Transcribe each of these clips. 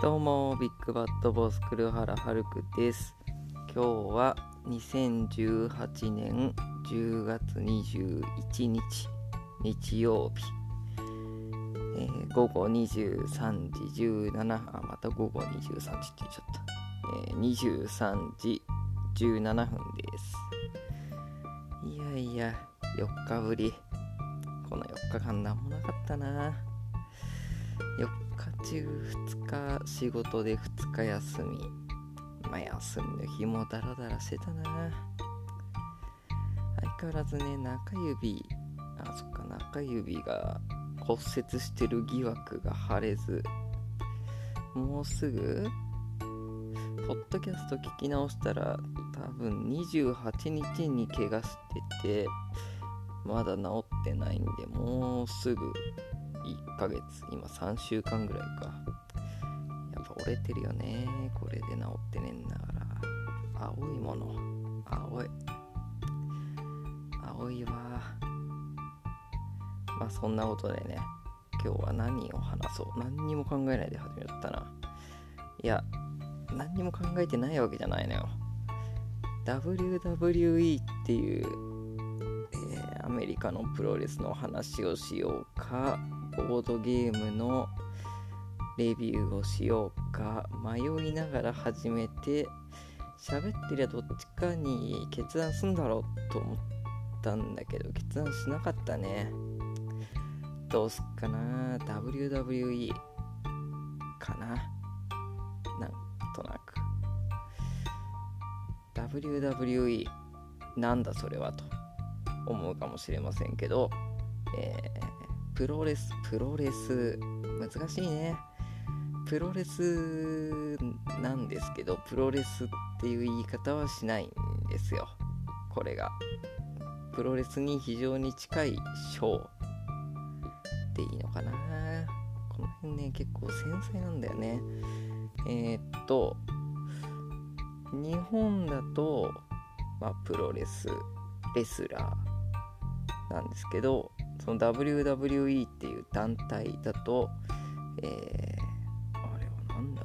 どうも、ビッグバットボス黒原遥です。今日は2018年10月21日、日曜日、えー午後23時17分、あ、また午後23時って言っちゃった。えー23時17分です。いやいや、4日ぶり。この4日間なんもなかったな。4日中2日仕事で2日休み。まあ休みの日もダラダラしてたな。相変わらずね中指あそっか中指が骨折してる疑惑が晴れずもうすぐポッドキャスト聞き直したら多分28日に怪我しててまだ治ってないんでもうすぐ1ヶ月今3週間ぐらいか。やっぱ折れてるよね。これで治ってねえんだから。青いもの。青い。青いわ。まあそんなことでね今日は何を話そう。何にも考えないで始めちゃったな。いや何にも考えてないわけじゃないのよ。WWE っていうえーアメリカのプロレスの話をしようか。ボードゲームのレビューをしようか迷いながら始めて喋ってりゃどっちかに決断すんだろうと思ったんだけど決断しなかったね。どうすっかな？WWE かな？なんとなく。WWE なんだそれはと思うかもしれませんけど、えープロレスプロレス。難しいね。プロレスなんですけどプロレスっていう言い方はしないんですよ。これが。プロレスに非常に近いショーでいいのかな。この辺ね結構繊細なんだよね。えーっと日本だと、まあ、プロレスレスラーなんですけどその WWE っていう団体だと、えーあれはなんだ、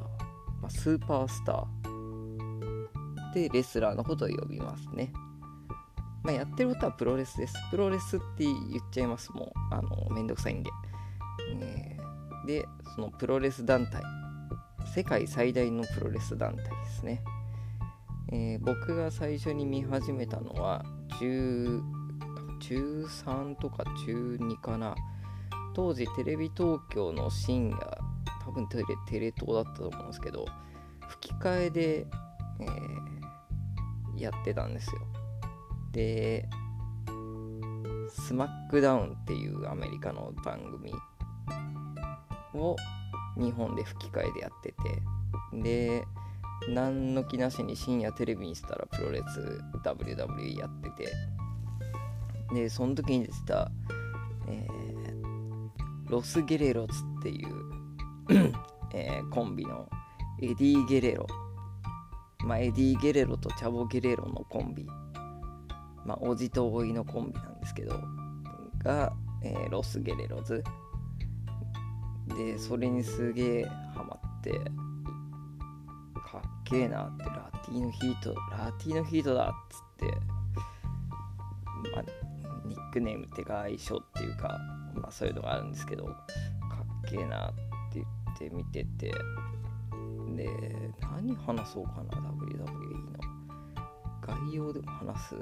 まあ、スーパースターでレスラーのことを呼びますね。まあ、やってることはプロレスです。プロレスって言っちゃいます。もう、あの、めんどくさいんで。えで、そのプロレス団体、世界最大のプロレス団体ですね。えー僕が最初に見始めたのは10中3とか中2かな。当時テレビ東京の深夜多分テレテレ東だったと思うんですけど吹き替えで、えーやってたんですよ。でスマックダウンっていうアメリカの番組を日本で吹き替えでやっててで何の気なしに深夜テレビにしたらプロレス WWE やっててでその時に出てた、えーロス・ゲレロズっていう、えーコンビのエディ・ゲレロ、まあ、エディ・ゲレロとチャボ・ゲレロのコンビ、まあ、おじとおいのコンビなんですけどが、えーロス・ゲレロズ。でそれにすげえハマってかっけえなって Latino Heat Latino Heat だっつって。まあ、ニックネームっていうか愛称っていうか、まあ、そういうのがあるんですけどかっけえなって言って見ててで何話そうかな WWE の。概要でも話す、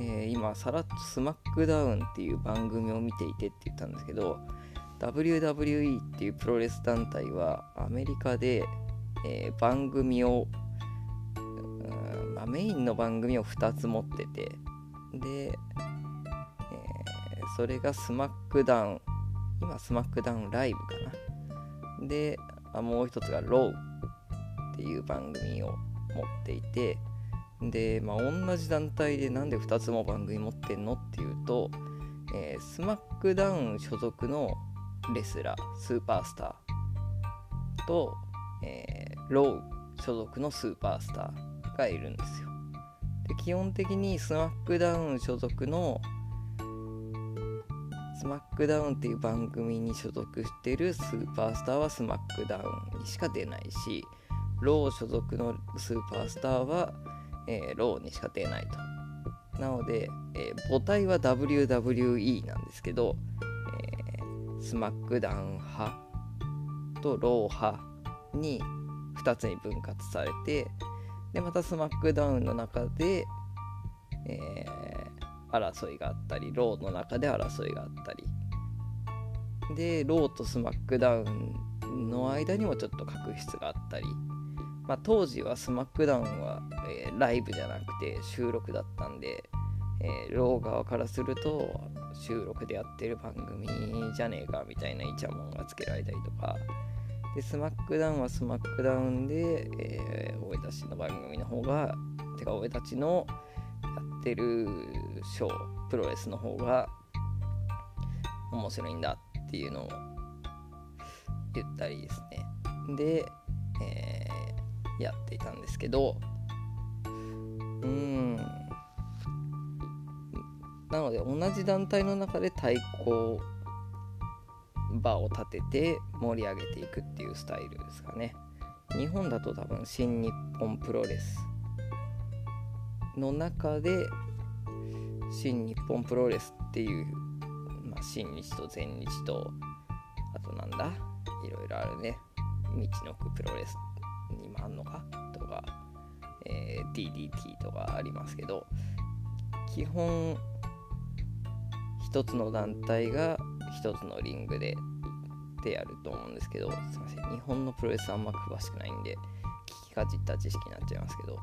えー今さらっとスマックダウンっていう番組を見ていてって言ったんですけど WWE っていうプロレス団体はアメリカで、えー番組を、メインの番組を2つ持っててで、それがスマックダウン今スマックダウンライブかな。であもう一つがローっていう番組を持っていてで、まあ、同じ団体でなんで2つも番組持ってんのっていうと、えースマックダウン所属のレスラースーパースターと、えーロー所属のスーパースターがいるんですよ。で基本的にスマックダウン所属のスマックダウンっていう番組に所属してるスーパースターはスマックダウンにしか出ないしロー所属のスーパースターは、えー、ローにしか出ないと。なので、えー、母体は WWE なんですけど、えー、スマックダウン派とロー派に2つに分割されてでまたスマックダウンの中で、えー、争いがあったりローの中で争いがあったり。でローとスマックダウンの間にもちょっと確執があったり、まあ、当時はスマックダウンは、えー、ライブじゃなくて収録だったんで、えー、ロー側からすると収録でやってる番組じゃねえかみたいなイチャモンがつけられたりとか。で、スマックダウンはスマックダウンで、えー、俺たちの番組の方が、てか俺たちのやってるショー、プロレスの方が面白いんだっていうのを言ったりですね。で、えー、やっていたんですけど、うん。なので同じ団体の中で対抗場を立てて盛り上げていくっていうスタイルですかね日本だと多分新日本プロレスの中で新日本プロレスっていう、まあ、新日と全日とあとなんだいろいろあるね。道のくプロレスにもあんのかとか、えー、DDT とかありますけど基本一つの団体が一つのリングででやると思うんですけどすいません日本のプロレスあんま詳しくないんで聞きかじった知識になっちゃいますけど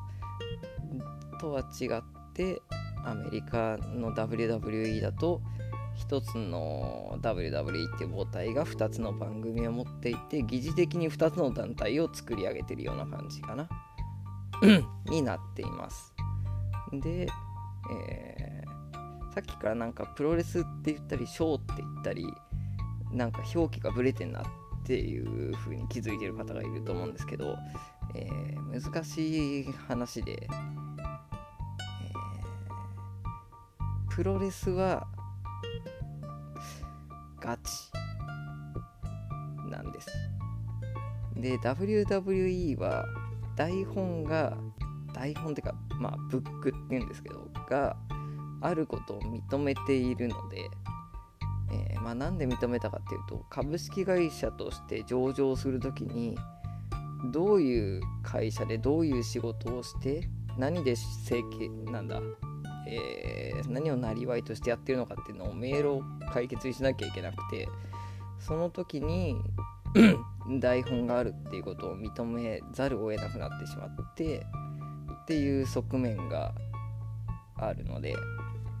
とは違ってアメリカの WWE だと1つの WWE っていう母体が2つの番組を持っていて疑似的に2つの団体を作り上げてるような感じかな。になっています。で、えー、さっきからなんかプロレスって言ったりショーって言ったりなんか表記がブレてんなっていう風に気づいてる方がいると思うんですけど、えー、難しい話で、プロレスはガチなんです。で WWE は台本が台本っていうかまあブックっていうんですけどがあることを認めているのでえー、まあ、なんで認めたかっていうと株式会社として上場する時にどういう会社でどういう仕事をして何で生計なんだ、えー、何をなりわいとしてやってるのかっていうのを迷路を解決しなきゃいけなくてその時に 台本があるっていうことを認めざるを得なくなってしまってっていう側面があるので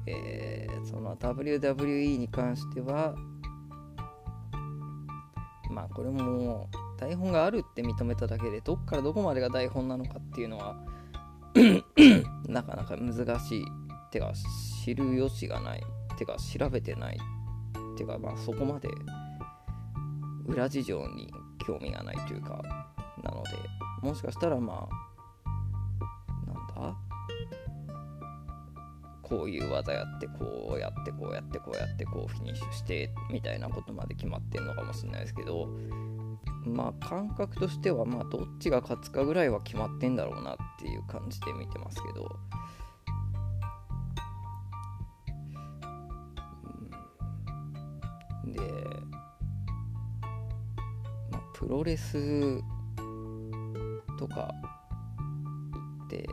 えー、その WWE に関してはまあこれも台本があるって認めただけでどっからどこまでが台本なのかっていうのは なかなか難しいてか知る由がないてか調べてないてかまあそこまで裏事情に興味がないというかなのでもしかしたらまあなんだ？こういう技やってこうやってこうやってこうやってこうフィニッシュしてみたいなことまで決まってんのかもしれないですけどまあ感覚としてはまあどっちが勝つかぐらいは決まってんだろうなっていう感じで見てますけど、ロレスとかって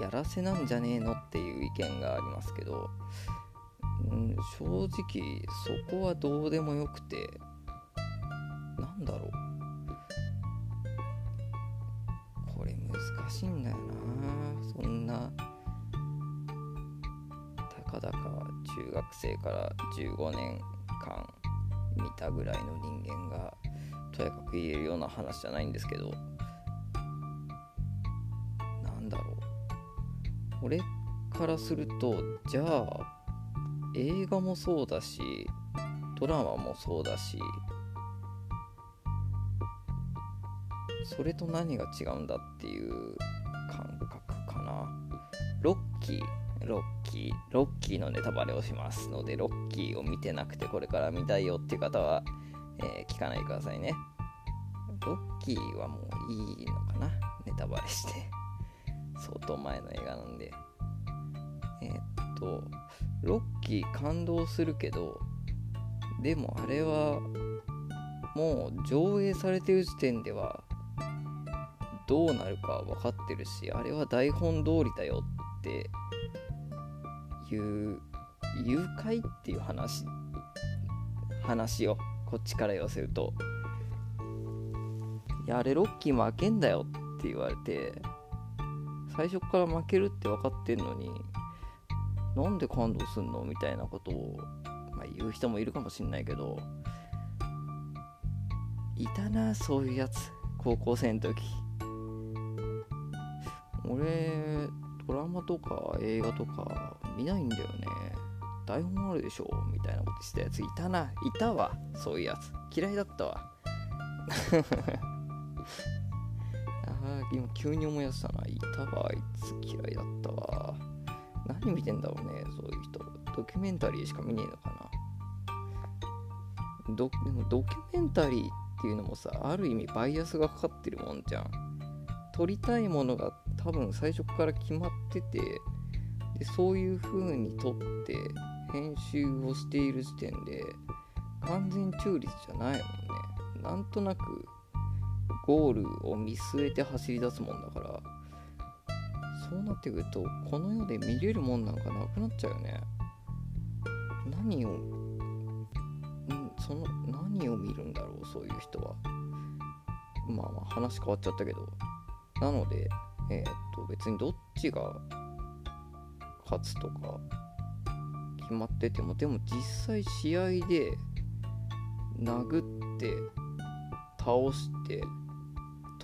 やらせなんじゃねえのっていう意見がありますけど、うん、正直そこはどうでもよくてなんだろう。これ難しいんだよな。そんなたかだか中学生から15年間見たぐらいの人間がとやかく言えるような話じゃないんですけど。なんだろう。俺からするとじゃあ映画もそうだしドラマもそうだしそれと何が違うんだっていう感覚かな。ロッキーロッキー、ロッキーのネタバレをしますので、ロッキーを見てなくてこれから見たいよっていう方は、えー、聞かないでくださいね。ロッキーはもういいのかなネタバレして。相当前の映画なんで。えー、っと、ロッキー感動するけど、でもあれは、もう上映されてる時点では、どうなるか分かってるし、あれは台本通りだよっていう誘拐っていう話話をこっちから言わせると「いやあれロッキー負けんだよ」って言われて最初から負けるって分かってんのになんで感動すんの？みたいなことを、まあ、言う人もいるかもしんないけどいたなそういうやつ高校生の時。俺ドラマとか映画とか見ないんだよね。台本あるでしょ？みたいなことしたやついたな。いたわ。そういうやつ。嫌いだったわ。ああ今急に思い出したな。いたわ。あいつ嫌いだったわ。何見てんだろうねそういう人。ドキュメンタリーしか見ねえのかな。ドでもドキュメンタリーっていうのもさある意味バイアスがかかってるもんじゃん。撮りたいものが多分最初から決まっててでそういう風に撮って編集をしている時点で完全中立じゃないもんね。なんとなくゴールを見据えて走り出すもんだからそうなってくるとこの世で見れるもんなんかなくなっちゃうよね。何をんその何を見るんだろうそういう人は。まあまあ話変わっちゃったけど。なのでえー、っと別にどっちが勝つとか決まっててもでも実際試合で殴って倒して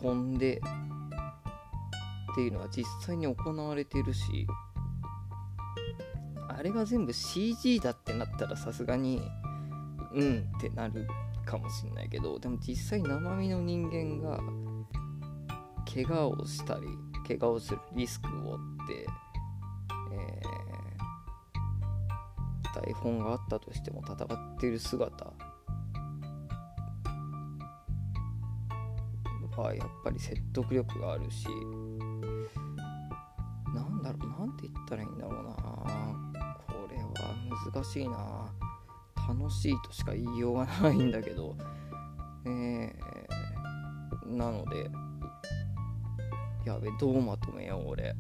飛んでっていうのは実際に行われてるしあれが全部 CG だってなったらさすがにうんってなるかもしんないけどでも実際生身の人間が怪我をしたり怪我をするリスクを負って、台本があったとしても戦っている姿。はやっぱり説得力があるし。なんだろうなんて言ったらいいんだろうな。これは難しいな。楽しいとしか言いようがないんだけど。え。ー、なので。やべどうまとめよう俺。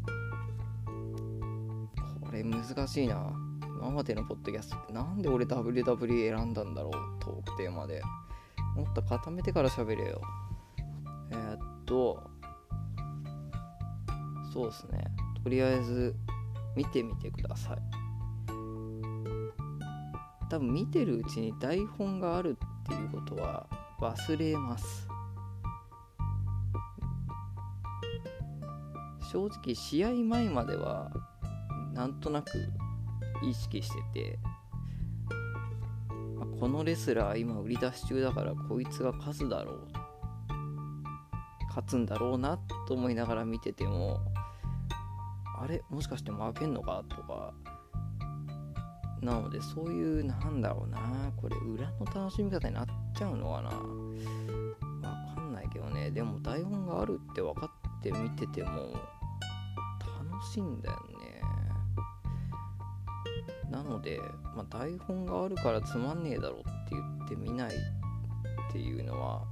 これ難しいな。今までのポッドキャストってなんで俺 WW 選んだんだろうトークテーマで。もっと固めてから喋れよ。えー、っとそうですね。とりあえず見てみてください。多分見てるうちに台本があるっていうことは忘れます。正直試合前まではなんとなく意識してて。このレスラー今売り出し中だからこいつが勝つだろう。勝つんだろうなと思いながら見ててもあれもしかして負けんのかとか。なのでそういうなんだろうな。これ裏の楽しみ方になっちゃうのかな。わかんないけどね。でも台本があるって分かって見てても楽しいんだよねなので、まあ、台本があるからつまんねえだろって言ってみないっていうのは、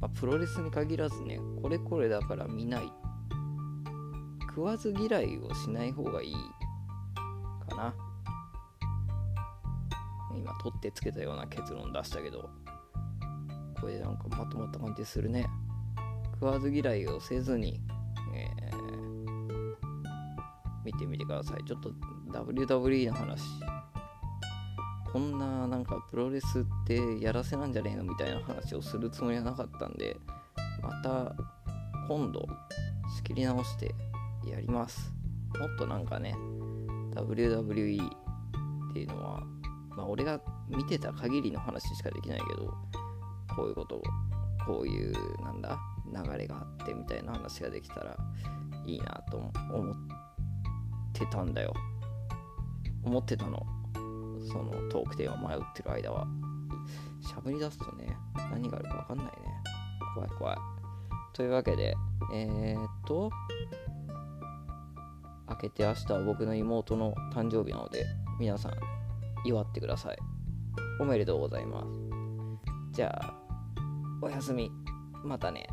まあ、プロレスに限らずねこれこれだから見ない。食わず嫌いをしない方がいいかな。今取ってつけたような結論出したけど。これなんかまとまった感じするね。食わず嫌いをせずに、えー見てみてください。ちょっと WWE の話。こんななんかプロレスってやらせなんじゃねえのみたいな話をするつもりはなかったんで、また今度仕切り直してやります。もっとなんかね、WWE っていうのは、まあ俺が見てた限りの話しかできないけど、こういうこと、こういうなんだ、流れがあってみたいな話ができたらいいなと思ってたんだよ思ってたの。そのトークテーマ迷ってる間は。喋り出すとね何があるか分かんないね。怖い怖い。というわけでえー、っと明けて明日は僕の妹の誕生日なので皆さん祝ってください。おめでとうございます。じゃあおやすみ。またね。